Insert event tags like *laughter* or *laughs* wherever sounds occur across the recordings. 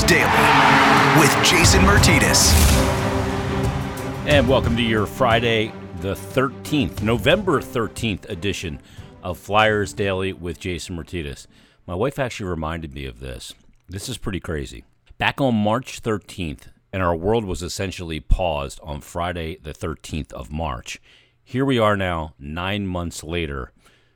Daily with Jason Martinez. And welcome to your Friday, the 13th, November 13th edition of Flyers Daily with Jason Martinez. My wife actually reminded me of this. This is pretty crazy. Back on March 13th, and our world was essentially paused on Friday, the 13th of March. Here we are now, nine months later,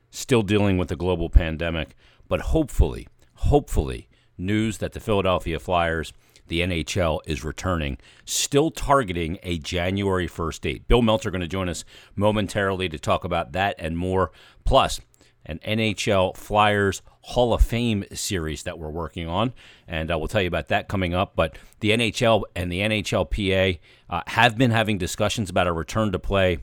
still dealing with the global pandemic, but hopefully, hopefully, news that the Philadelphia Flyers, the NHL, is returning, still targeting a January 1st date. Bill Meltzer going to join us momentarily to talk about that and more. Plus, an NHL Flyers Hall of Fame series that we're working on, and uh, we'll tell you about that coming up. But the NHL and the NHLPA uh, have been having discussions about a return to play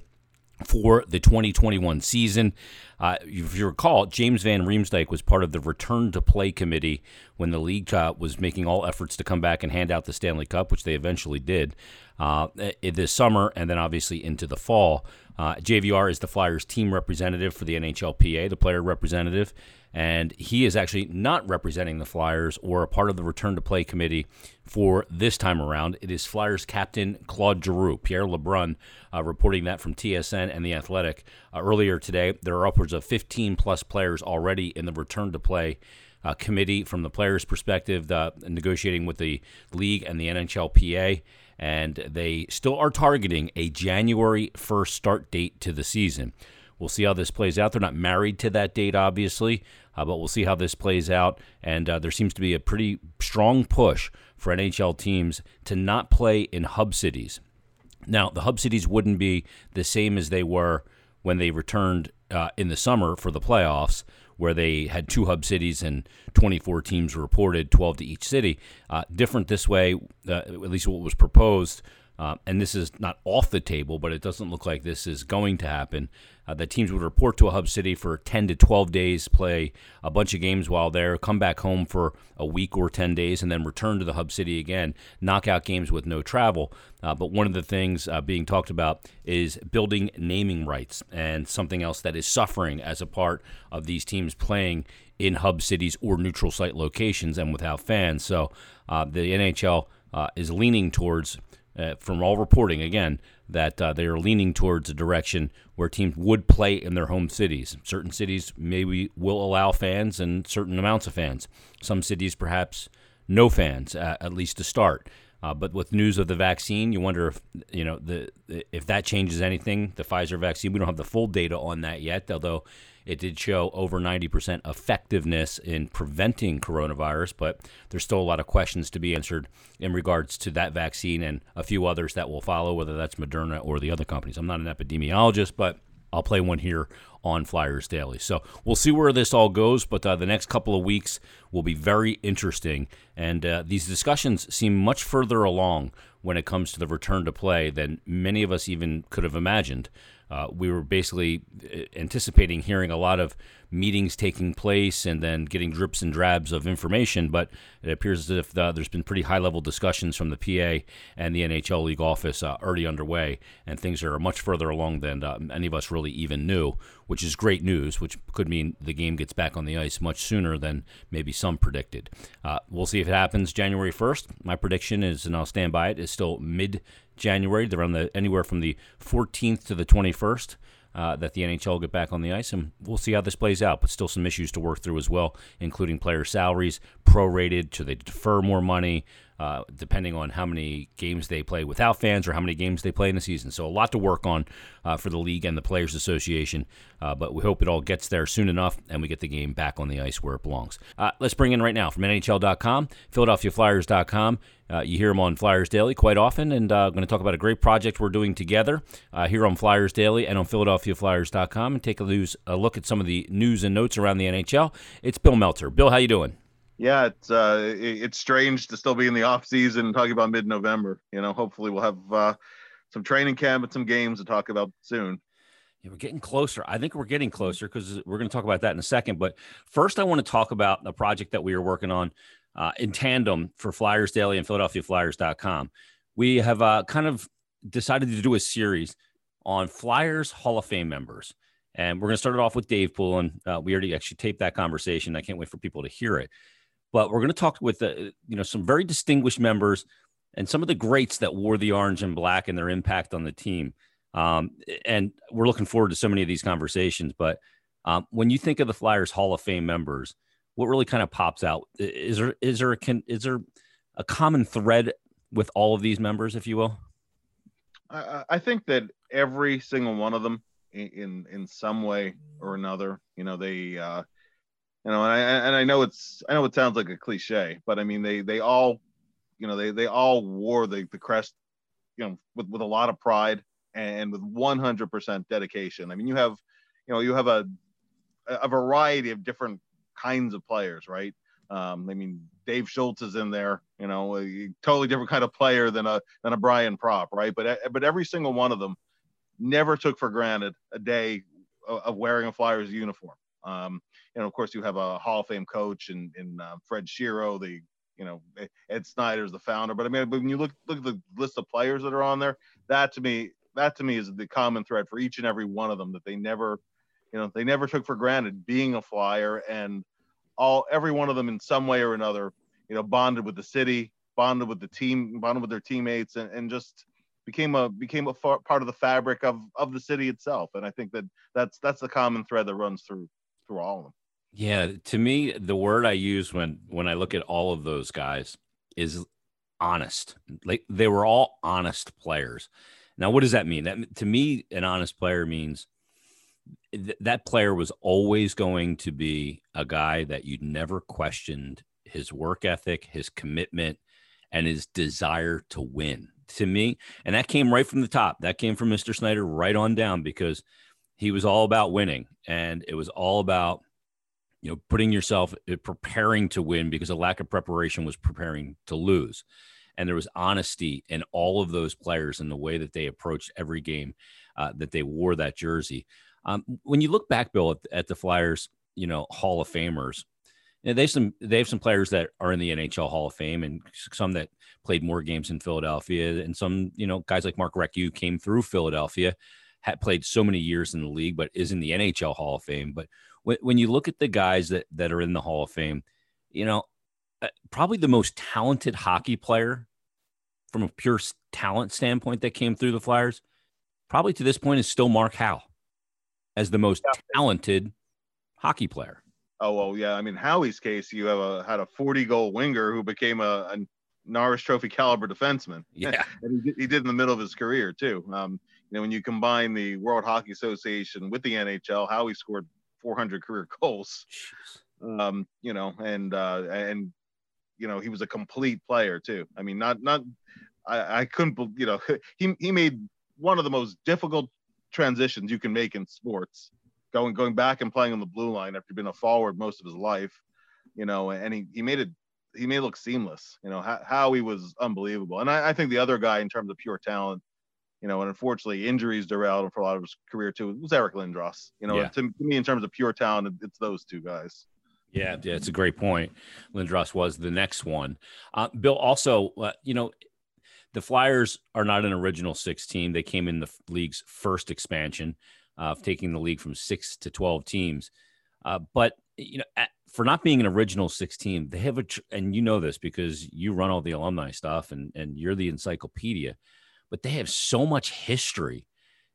for the 2021 season. Uh, if you recall, James Van Riemsdyk was part of the return to play committee when the league uh, was making all efforts to come back and hand out the Stanley Cup, which they eventually did uh, this summer and then obviously into the fall. Uh, JVR is the Flyers team representative for the NHLPA, the player representative, and he is actually not representing the Flyers or a part of the return to play committee for this time around. It is Flyers captain Claude Giroux, Pierre LeBrun, uh, reporting that from TSN and The Athletic. Uh, earlier today, there are upwards of 15 plus players already in the return to play uh, committee from the players' perspective, negotiating with the league and the NHLPA. And they still are targeting a January 1st start date to the season. We'll see how this plays out. They're not married to that date, obviously, uh, but we'll see how this plays out. And uh, there seems to be a pretty strong push for NHL teams to not play in hub cities. Now, the hub cities wouldn't be the same as they were when they returned uh, in the summer for the playoffs, where they had two hub cities and 24 teams reported, 12 to each city. Uh, different this way, uh, at least what was proposed uh, and this is not off the table, but it doesn't look like this is going to happen. Uh, that teams would report to a hub city for 10 to 12 days, play a bunch of games while there, come back home for a week or 10 days, and then return to the hub city again. Knockout games with no travel. Uh, but one of the things uh, being talked about is building naming rights and something else that is suffering as a part of these teams playing in hub cities or neutral site locations and without fans. So uh, the NHL uh, is leaning towards uh, from all reporting again that uh, they are leaning towards a direction where teams would play in their home cities. Certain cities maybe will allow fans and certain amounts of fans. Some cities perhaps no fans uh, at least to start. Uh, but with news of the vaccine, you wonder if you know the if that changes anything. The Pfizer vaccine, we don't have the full data on that yet, although it did show over 90% effectiveness in preventing coronavirus, but there's still a lot of questions to be answered in regards to that vaccine and a few others that will follow, whether that's Moderna or the other companies. I'm not an epidemiologist, but I'll play one here on Flyers Daily. So we'll see where this all goes, but uh, the next couple of weeks will be very interesting. And uh, these discussions seem much further along when it comes to the return to play than many of us even could have imagined. Uh, we were basically uh, anticipating hearing a lot of meetings taking place and then getting drips and drabs of information, but it appears as if the, there's been pretty high level discussions from the PA and the NHL League office uh, already underway, and things are much further along than uh, any of us really even knew, which is great news, which could mean the game gets back on the ice much sooner than maybe some predicted. Uh, we'll see if it happens January 1st. My prediction is, and I'll stand by it, is still mid January. They're the anywhere from the 14th to the 21st uh, that the NHL get back on the ice, and we'll see how this plays out. But still, some issues to work through as well, including player salaries, prorated. Should they defer more money? Uh, depending on how many games they play without fans or how many games they play in the season. So, a lot to work on uh, for the league and the Players Association, uh, but we hope it all gets there soon enough and we get the game back on the ice where it belongs. Uh, let's bring in right now from NHL.com, PhiladelphiaFlyers.com. Uh, you hear them on Flyers Daily quite often, and I'm going to talk about a great project we're doing together here on Flyers Daily and on PhiladelphiaFlyers.com and take a, lose, a look at some of the news and notes around the NHL. It's Bill Meltzer. Bill, how you doing? yeah, it's uh, it's strange to still be in the off season talking about mid November. You know, hopefully we'll have uh, some training camp and some games to talk about soon. Yeah, we're getting closer. I think we're getting closer because we're going to talk about that in a second. But first, I want to talk about the project that we are working on uh, in tandem for Flyers Daily and PhiladelphiaFlyers.com. We have uh, kind of decided to do a series on Flyers Hall of Fame members. And we're going to start it off with Dave Poulin. Uh, we already actually taped that conversation. I can't wait for people to hear it. but we're going to talk with the, you know some very distinguished members and some of the greats that wore the orange and black and their impact on the team. Um, and we're looking forward to so many of these conversations. But um, when you think of the Flyers Hall of Fame members, what really kind of pops out? Is there is there a can, is there a common thread with all of these members, if you will? I, I think that every single one of them, in in some way or another, you know, they, uh, you know, and I and I know it's I know it sounds like a cliche, but I mean they they all, you know, they they all wore the the crest, you know, with with a lot of pride and with 100% dedication. I mean, you have, you know, you have a a variety of different kinds of players, right? Um, I mean, Dave Schultz is in there, you know, a totally different kind of player than a than a Brian Propp, right? But but every single one of them never took for granted a day of wearing a Flyers uniform. Um, and of course, you have a Hall of Fame coach and in, in uh, Fred Shero, the you know Ed Snider's the founder. But I mean, when you look look at the list of players that are on there, that to me that to me is the common thread for each and every one of them that they never you know they never took for granted being a flyer and all every one of them in some way or another you know bonded with the city bonded with the team bonded with their teammates and, and just became a became a far, part of the fabric of of the city itself. And i think that that's that's the common thread that runs through through all of them. Yeah to me the word i use when when i look at all of those guys is honest. Like they were all honest players. Now what does that mean? That to me an honest player means th- that player was always going to be a guy that you'd never questioned his work ethic, his commitment, and his desire to win. To me, and that came right from the top. That came from Mr. Snider right on down because he was all about winning and it was all about you know putting yourself uh, preparing to win because a lack of preparation was preparing to lose and there was honesty in all of those players in the way that they approached every game uh, that they wore that jersey um, when you look back, Bill, at, at, the Flyers, you know, Hall of Famers, you know, they have some they have some players that are in the NHL Hall of Fame, and some that played more games in Philadelphia, and some you know guys like Mark Recchi came through Philadelphia, had played so many years in the league, but is in the NHL Hall of Fame. But when, when you look at the guys that that are in the Hall of Fame, you know, uh, probably the most talented hockey player from a pure talent standpoint that came through the Flyers, probably to this point is still Mark Howe as the most yeah. talented hockey player. Oh well, yeah. I mean, Howie's case, you have a had a 40 goal winger who became a, a Norris Trophy caliber defenseman. *laughs* Yeah, and he, he, did in the middle of his career too. Um, you know, when you combine the World Hockey Association with the NHL, Howie scored 400 career goals. Um, you know, and uh, and you know he was a complete player too. I mean, not not I, I couldn't you know *laughs* he he made one of the most difficult transitions you can make in sports. Going going back and playing on the blue line after being a forward most of his life, you know, and he, he made it he made it look seamless. You know, how, how he was unbelievable. And I, I think the other guy in terms of pure talent, you know, and unfortunately injuries derailed him for a lot of his career too, was Eric Lindros. You know, yeah. to, to, me in terms of pure talent, it's those two guys. Yeah, yeah, it's a great point. Lindros was the next one. Uh, Bill, also, uh, you know, the Flyers are not an original six team. They came in the league's first expansion of uh, taking the league from six to 12 teams. Uh, but, you know, at, for not being an original six team, they have a, and you know this because you run all the alumni stuff and, and you're the encyclopedia, but they have so much history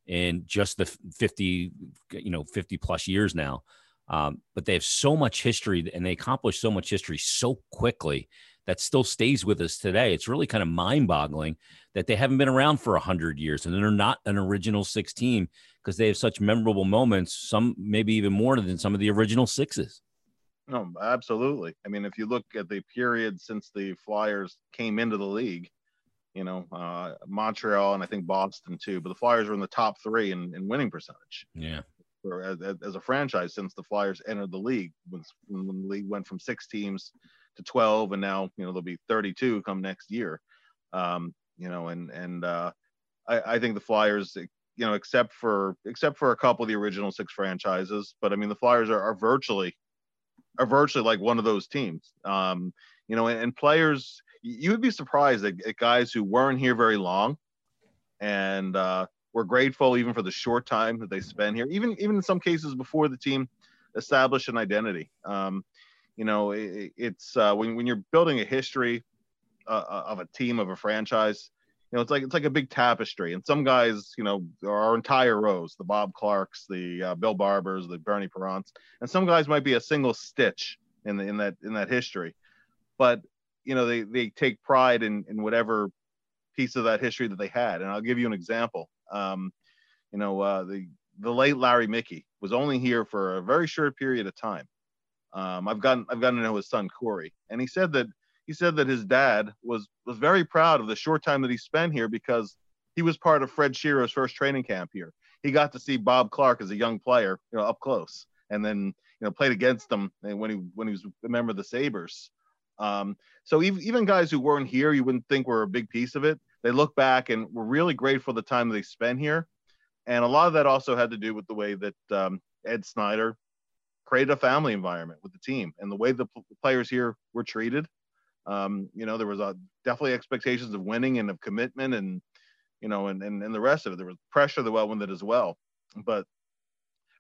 in just the 50, you know, 50 plus years now. Um, but they have so much history and they accomplish so much history so quickly that still stays with us today. It's really kind of mind boggling that they haven't been around for 100 years and they're not an original six team because they have such memorable moments, some maybe even more than some of the original sixes. No, absolutely. I mean, if you look at the period since the Flyers came into the league, you know, uh, Montreal and I think Boston too, but the Flyers were in the top three in, in winning percentage. Yeah. For, as, as, a franchise since the Flyers entered the league, when, when the league went from six teams to 12 and now you know there'll be 32 come next year. Um, you know and and uh, I, I think the flyers you know except for except for a couple of the original six franchises but i mean the flyers are, are virtually are virtually like one of those teams. Um, you know and, and players you would be surprised at, at, guys who weren't here very long and uh, we're grateful even for the short time that they spend here even even in some cases before the team established an identity. Um, you know, it, it's uh, when when you're building a history uh, uh, of a team of a franchise, you know, it's like it's like a big tapestry. And some guys, you know, are entire rows: the Bob Clarkes, the uh, Bill Barbers, the Bernie Parents, and some guys might be a single stitch in the, in that in that history. But you know, they they take pride in in whatever piece of that history that they had. And I'll give you an example. Um, you know, uh, the the late Larry Mickey was only here for a very short period of time. Um, I've gotten I've gotten to know his son Corey, and he said that he said that his dad was was very proud of the short time that he spent here because he was part of Fred Shero's first training camp here. He got to see Bob Clarke as a young player, you know, up close, and then you know played against him when he when he was a member of the Sabres. Um, so even, even guys who weren't here, you wouldn't think were a big piece of it. They look back and were really grateful the time they spent here. And a lot of that also had to do with the way that um, Ed Snider created a family environment with the team and the way the players here were treated. Um, you know, there was a, definitely expectations of winning and of commitment and, you know, and, and, and the rest of it. There was pressure that well with it as well. But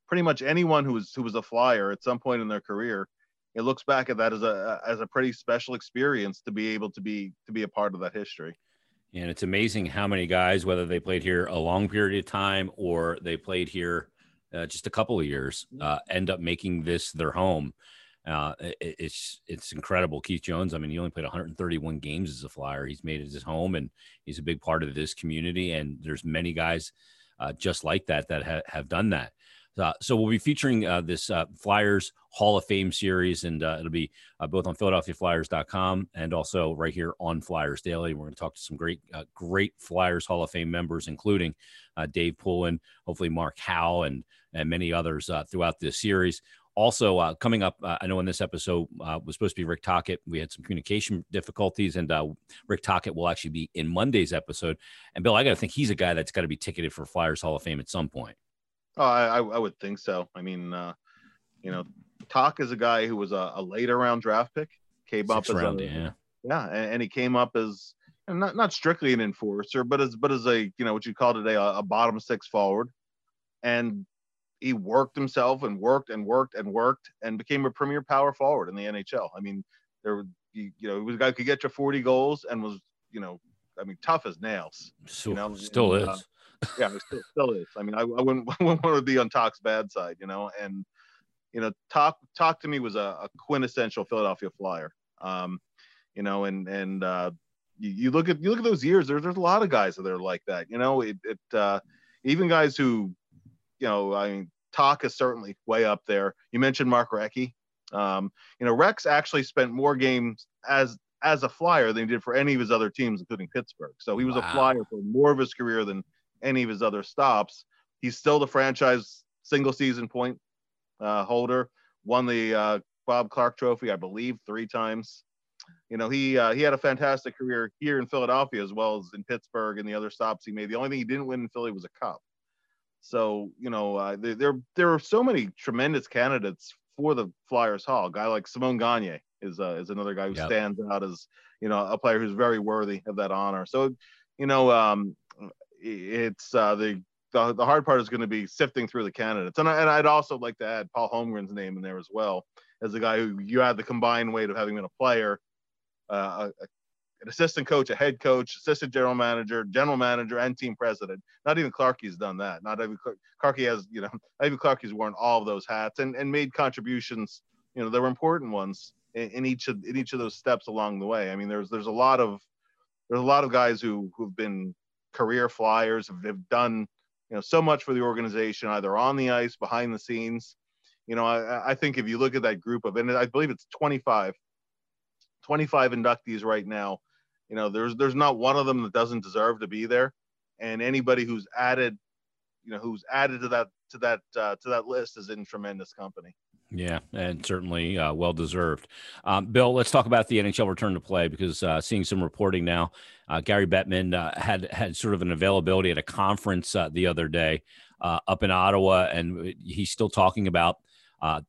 pretty much anyone who was who was a flyer at some point in their career it looks back at that as a as a pretty special experience to be able to be to be a part of that history. And it's amazing how many guys, whether they played here a long period of time or they played here uh, just a couple of years, uh, end up making this their home. Uh, it, it's it's incredible. Keith Jones, I mean, he only played 131 games as a Flyer. He's made it his home, and he's a big part of this community. And there's many guys uh, just like that that ha- have done that. Uh, so we'll be featuring uh, this uh, Flyers Hall of Fame series, and uh, it'll be uh, both on PhiladelphiaFlyers.com and also right here on Flyers Daily. We're going to talk to some great, uh, great Flyers Hall of Fame members, including Dave Poulin, hopefully Mark Howe, and and many others uh, throughout this series. Also, uh, coming up, uh, I know in this episode was supposed to be Rick Tocchet. We had some communication difficulties, and Rick Tocchet will actually be in Monday's episode. And Bill, I got to think he's a guy that's got to be ticketed for Flyers Hall of Fame at some point. Oh, I, I would think so. I mean, uh, you know, Talk is a guy who was a, a later round draft pick, came Six up as round, a, yeah, yeah, and, and, he came up as not not strictly an enforcer, but as but as a you know what you call today a, a bottom six forward, and he worked himself and worked and worked and worked and became a premier power forward in the NHL. I mean, there you, you know he was a guy who could get you 40 goals and was you know I mean tough as nails. So, you know? still and, is. Uh, yeah, still, still is. I mean, I, I, wouldn't, *laughs* I wouldn't want to be on Talk's bad side, you know. And you know, Talk Talk to me was a, a quintessential Philadelphia Flyer. Um, you know, and and uh, you, you, look at you look at those years. There's there's a lot of guys that are like that. You know, it, it uh, even guys who, you know, I mean, Talk is certainly way up there. You mentioned Mark Recchi. Um, you know, Rex actually spent more games as as a flyer than he did for any of his other teams, including Pittsburgh. So he was wow. a flyer for more of his career than any of his other stops. He's still the franchise single season point uh, holder. Won the uh, Bob Clarke Trophy, I believe, three times. You know, he uh, he had a fantastic career here in Philadelphia as well as in Pittsburgh and the other stops he made. The only thing he didn't win in Philly was a cup. So you know, uh, there, there there are so many tremendous candidates for the Flyers Hall. A guy like Simon Gagne is uh, is another guy who yep. stands out as you know a player who's very worthy of that honor. So you know, um, it's uh, the, the the hard part is going to be sifting through the candidates, and I, and I'd also like to add Paul Holmgren's name in there as well as a guy who you had the combined weight of having been a player, uh, a, an assistant coach, a head coach, assistant general manager, general manager, and team president. Not even Clarkie's done that. Not even Clarkie has, you know, *laughs* not even Clarkie's worn all of those hats and, and made contributions. You know, there were important ones in, in, each of in each of those steps along the way. I mean, there's there's a lot of there's a lot of guys who who've been career flyers have, have done you know so much for the organization either on the ice behind the scenes you know I, I think if you look at that group of and i believe it's 25 25 inductees right now you know there's there's not one of them that doesn't deserve to be there and anybody who's added you know who's added to that to that uh, to that list is in tremendous company yeah, and certainly uh, well deserved. Um, Bill, let's talk about the NHL return to play because uh, seeing some reporting now, uh, Gary Bettman uh, had had sort of an availability at a conference uh, the other day uh, up in Ottawa, and he's still talking about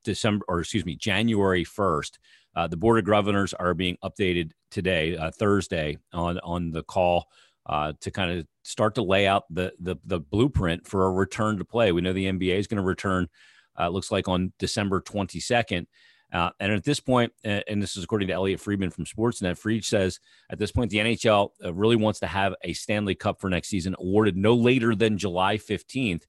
December or excuse me, January first. The board of governors are being updated today, Thursday, on on the call to kind of start to lay out the, the the blueprint for a return to play. We know the NBA is going to return uh, looks like on December 22nd. Uh, and at this point, and this is according to Elliotte Friedman from Sportsnet, Fried says at this point, the NHL uh, really wants to have a Stanley Cup for next season awarded no later than July 15th.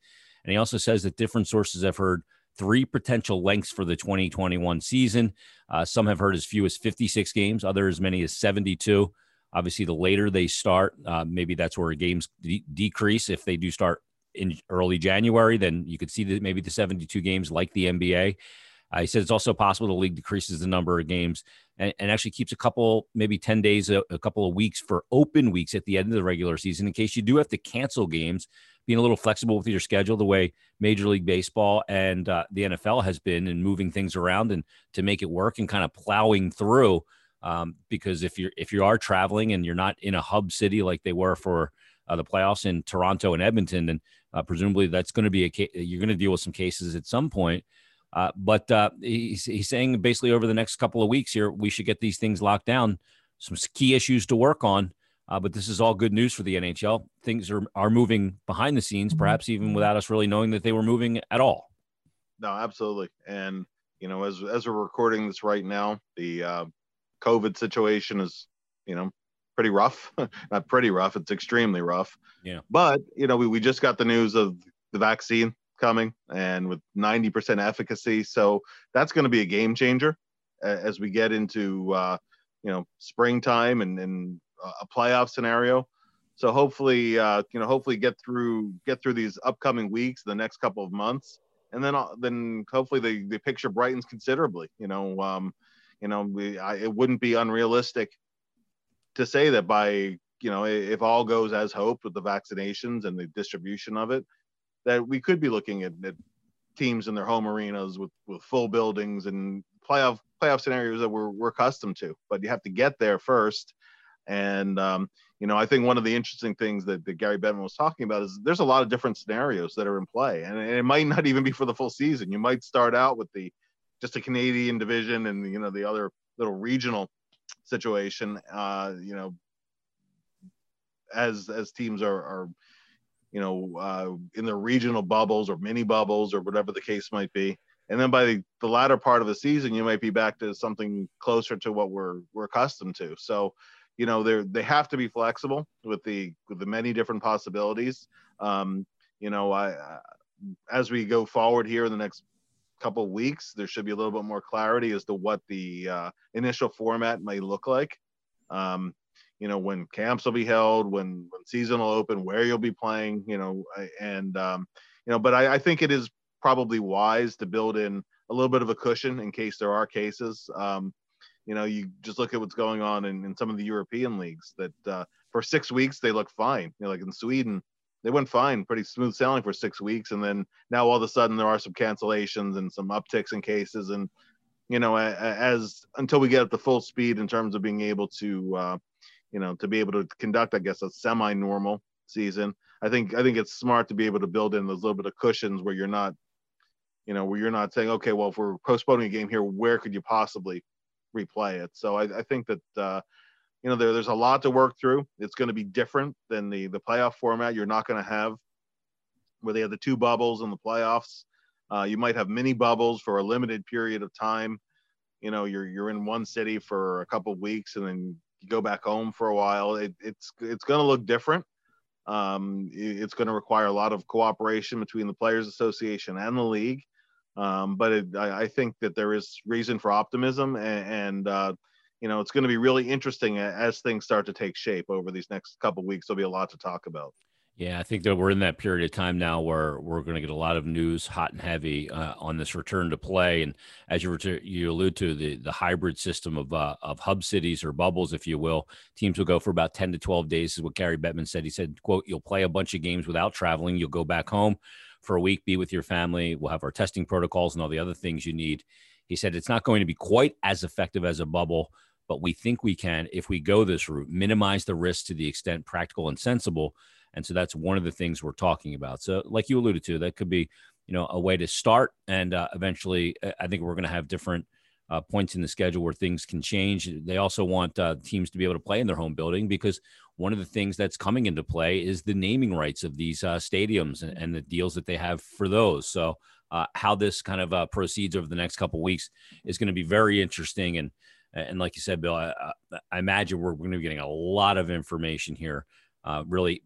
And he also says that different sources have heard three potential lengths for the 2021 season. Uh, some have heard as few as 56 games, others as many as 72. Obviously, the later they start, uh, maybe that's where games de- decrease. If they do start in early January, then you could see that maybe the 72 games like the NBA. Uh, he said it's also possible the league decreases the number of games and, and actually keeps a couple, maybe 10 days, a, a, couple of weeks for open weeks at the end of the regular season in case you do have to cancel games, being a little flexible with your schedule, the way Major League Baseball and uh, the NFL has been and moving things around and to make it work and kind of plowing through. Um, because if you're if you are traveling and you're not in a hub city like they were for uh, the playoffs in Toronto and Edmonton, then uh, presumably that's going to be a ca- you're going to deal with some cases at some point. Uh, but uh, he's, he's saying basically over the next couple of weeks here, we should get these things locked down. Some key issues to work on. Uh, but this is all good news for the NHL. Things are, are moving behind the scenes, mm-hmm. perhaps even without us really knowing that they were moving at all. No, absolutely. And, you know, as, as we're recording this right now, the uh, COVID situation is, you know, pretty rough. *laughs* Not pretty rough, it's extremely rough. Yeah. But, you know, we, we just got the news of the vaccine coming and with 90% efficacy. So that's going to be a game changer as we get into, uh, you know, springtime and, and a playoff scenario. So hopefully, uh, you know, hopefully get through get through these upcoming weeks, the next couple of months, and then uh, then hopefully the the picture brightens considerably. You know, um, you know, we, I, it wouldn't be unrealistic to say that by you know if all goes as hoped with the vaccinations and the distribution of it, that we could be looking at, at teams in their home arenas with, with full buildings and playoff playoff scenarios that we're, we're accustomed to. But you have to get there first. And um, you know, I think one of the interesting things that, that Gary Bettman was talking about is there's a lot of different scenarios that are in play, and it might not *laughs* even be for the full season. You might start out with the just a Canadian division and you know the other little regional situation. Uh, you know, as as teams are are you know, uh, in the regional bubbles or mini bubbles or whatever the case might be. And then by the, the latter part of the season, you might be back to something closer to what we're we're accustomed to. So, you know, they they have to be flexible with the with the many different possibilities. Um, you know, I, as we go forward here in the next couple weeks, there should be a little bit more clarity as to what the uh, initial format may look like. Um, you know when camps will be held when when season will open where you'll be playing you know and um, you know but I, I think it is probably wise to build in a little bit of a cushion in case there are cases. Um, you know you just look at what's going on in, in some of the european leagues that uh, for six weeks they look fine. You know like in sweden they went fine pretty smooth sailing for six weeks and then now all of a sudden there are some cancellations and some upticks in cases and you know as until we get up to full speed in terms of being able to uh, you know, to be able to conduct, I guess, a semi-normal season. I think I think it's smart to be able to build in those little bit of cushions where you're not, you know, where you're not saying, okay, well, if we're postponing a game here, where could you possibly replay it? So I, I think that uh, you know there, there's a lot to work through. It's going to be different than the the playoff format. You're not going to have where they have the two bubbles in the playoffs. Uh, you might have mini bubbles for a limited period of time. You know, you're you're in one city for a couple weeks and then you go back home for a while. It, it's it's going to look different. Um, it's going to require a lot of cooperation between the Players Association and the league. Um, but it, I, I, think that there is reason for optimism, and, and uh, you know it's going to be really interesting as things start to take shape over these next couple weeks. There'll be a lot to talk about. Yeah, I think that we're in that period of time now where we're going to get a lot of news, hot and heavy, uh, on this return to play. And as you you allude to, the the hybrid system of uh, of hub cities or bubbles, if you will, teams will go for about ten to twelve days. Is what Gary Bettman said. He said, "quote You'll play a bunch of games without traveling. You'll go back home for a week, be with your family. We'll have our testing protocols and all the other things you need." He said it's not going to be quite as effective as a bubble, but we think we can, if we go this route, minimize the risk to the extent practical and sensible and so that's one of the things we're talking about. So, like you alluded to, that could be, you know, a way to start. And uh, eventually, uh, I think we're going to have different uh, points in the schedule where things can change. They also want uh, teams to be able to play in their home building because one of the things that's coming into play is the naming rights of these uh, stadiums and, and, the deals that they have for those. So, uh, how this kind of uh, proceeds over the next couple weeks is going to be very interesting. And and like you said, Bill, I, I imagine we're going to be getting a lot of information here. Uh, really,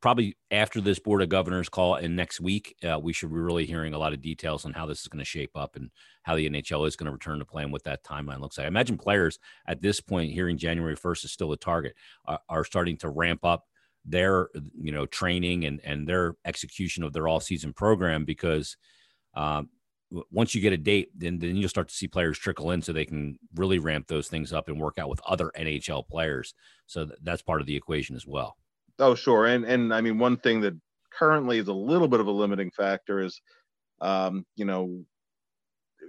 probably after this board of governors call and next week, uh, we should be really hearing a lot of details on how this is going to shape up and how the NHL is going to return to play and what that timeline looks like. I imagine players at this point, hearing January 1st is still a target, are, are starting to ramp up their you know training and and their execution of their all season program because um, once you get a date, then then you'll start to see players trickle in so they can really ramp those things up and work out with other NHL players. So th- that's part of the equation as well. Oh, sure. And and I mean, one thing that currently is a little bit of a limiting factor is, um, you know,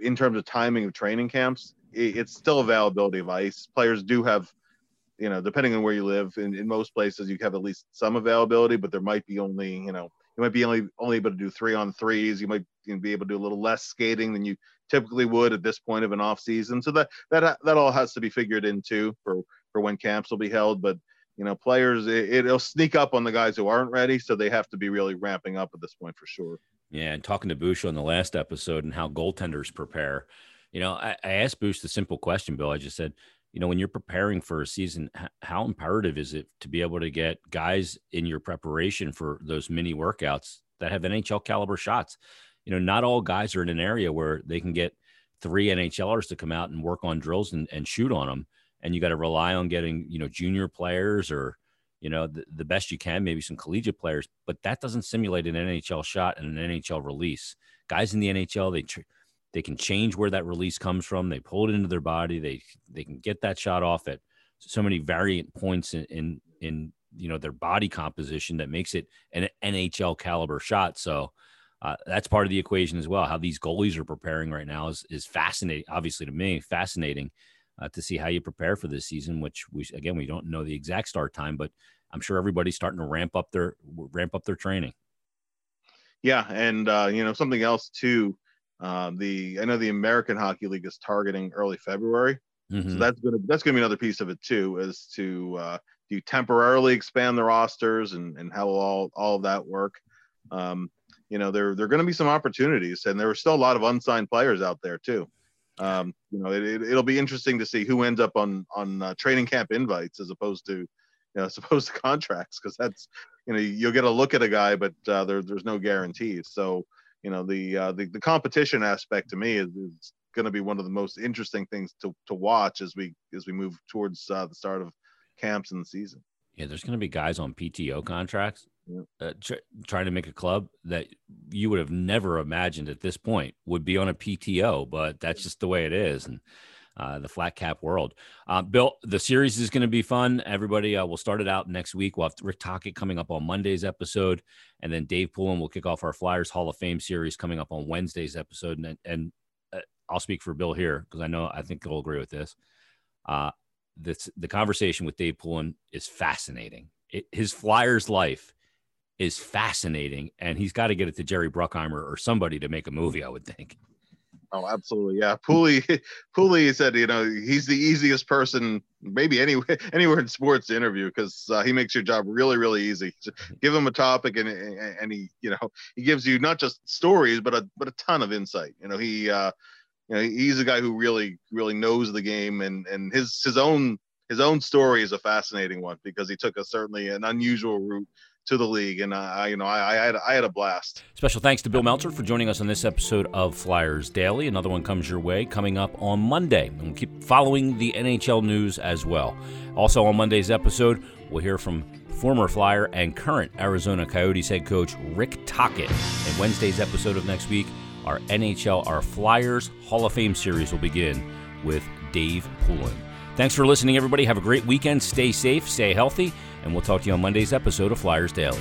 in terms of timing of training camps, it, it's still availability of ice. Players do have, you know, depending on where you live, in, in most places you have at least some availability, but there might be only, you know, you might be only only able to do three on threes. You might know, be able to do a little less skating than you typically would at this point of an off season. So that that that all has to be figured into for for when camps will be held. But you know, players it, will sneak up on the guys who aren't ready, so they have to be really ramping up at this point for sure. Yeah, and talking to Bush on the last episode and how goaltenders prepare, you know, I, I asked Bush the simple question, Bill. I just said, you know, when you're preparing for a season, how imperative is it to be able to get guys in your preparation for those mini workouts that have NHL caliber shots? You know, not all guys are in an area where they can get three NHLers to come out and work on drills and, and shoot on them and you got to rely on getting you know junior players or you know the, the best you can maybe some collegiate players. But that doesn't simulate an nhl shot and an nhl release. Guys in the nhl they tr- they can change where that release comes from. They pull it into their body. They they can get that shot off at so many variant points in in, in you know their body composition that makes it an nhl caliber shot. So uh, that's part of the equation as well. How these goalies are preparing right now is is fascinating. Obviously, to me, fascinating uh, to see how you prepare for this season. Which we again we don't know the exact start time, but I'm sure everybody's starting to ramp up their ramp up their training. Yeah, and uh, you know something else too. Uh, the I know the American Hockey League is targeting early February, mm-hmm. so that's gonna that's gonna be another piece of it too. Is to uh, do you temporarily expand the rosters and and how all all of that work. Um, you know, there there are going to be some opportunities, and there are still a lot of unsigned players out there too. Um, you know, it, will it, be interesting to see who ends up on on uh, training camp invites as opposed to, you know, *laughs* as opposed to contracts, because that's, you know, you'll get a look at a guy, but uh, there, there's no guarantees. So, you know, the uh, the, the competition aspect to me is, is going to be one of the most interesting things to to watch as we as we move towards uh, the start of camps in the season. Yeah, there's going to be guys on PTO contracts uh, tr- trying to make a club that you would have never imagined at this point would be on a PTO, but that's just the way it is. And uh, the flat cap world. Uh, Bill, the series is going to be fun. Everybody, uh, we'll start it out next week. We'll have Rick Tocchet coming up on Monday's episode, and then Dave Poulin will kick off our Flyers Hall of Fame series coming up on Wednesday's episode. And, and uh, I'll speak for Bill here because I know I think he'll agree with this. Uh, this the conversation with Dave Poulin is fascinating. It, his Flyers life is fascinating, and he's got to get it to Jerry Bruckheimer or somebody to make a movie. I would think. Oh, absolutely, yeah. Pooley, *laughs* Pooley said, you know, he's the easiest person, maybe anywhere, *laughs* anywhere in sports to interview because uh, he makes your job really, really easy. give him a topic, and and he, you know, he gives you not just stories, but a but a ton of insight. You know, he, uh, you know, he's a guy who really, really knows the game, and and his his own his own story is a fascinating one because he took a certainly an unusual route to the league, and I, you know, I, I, had I had a blast. Special thanks to Bill Meltzer for joining us on this episode of Flyers Daily. Another one comes your way coming up on Monday, and we'll keep following the NHL news as well. Also on Monday's episode, we'll hear from former Flyer and current Arizona Coyotes head coach Rick Tocchet. And Wednesday's episode of next week, our NHL, our Flyers Hall of Fame series will begin with Dave Poulin. Thanks for listening, everybody. Have a great weekend. Stay safe, stay healthy, and we'll talk to you on Monday's episode of Flyers Daily.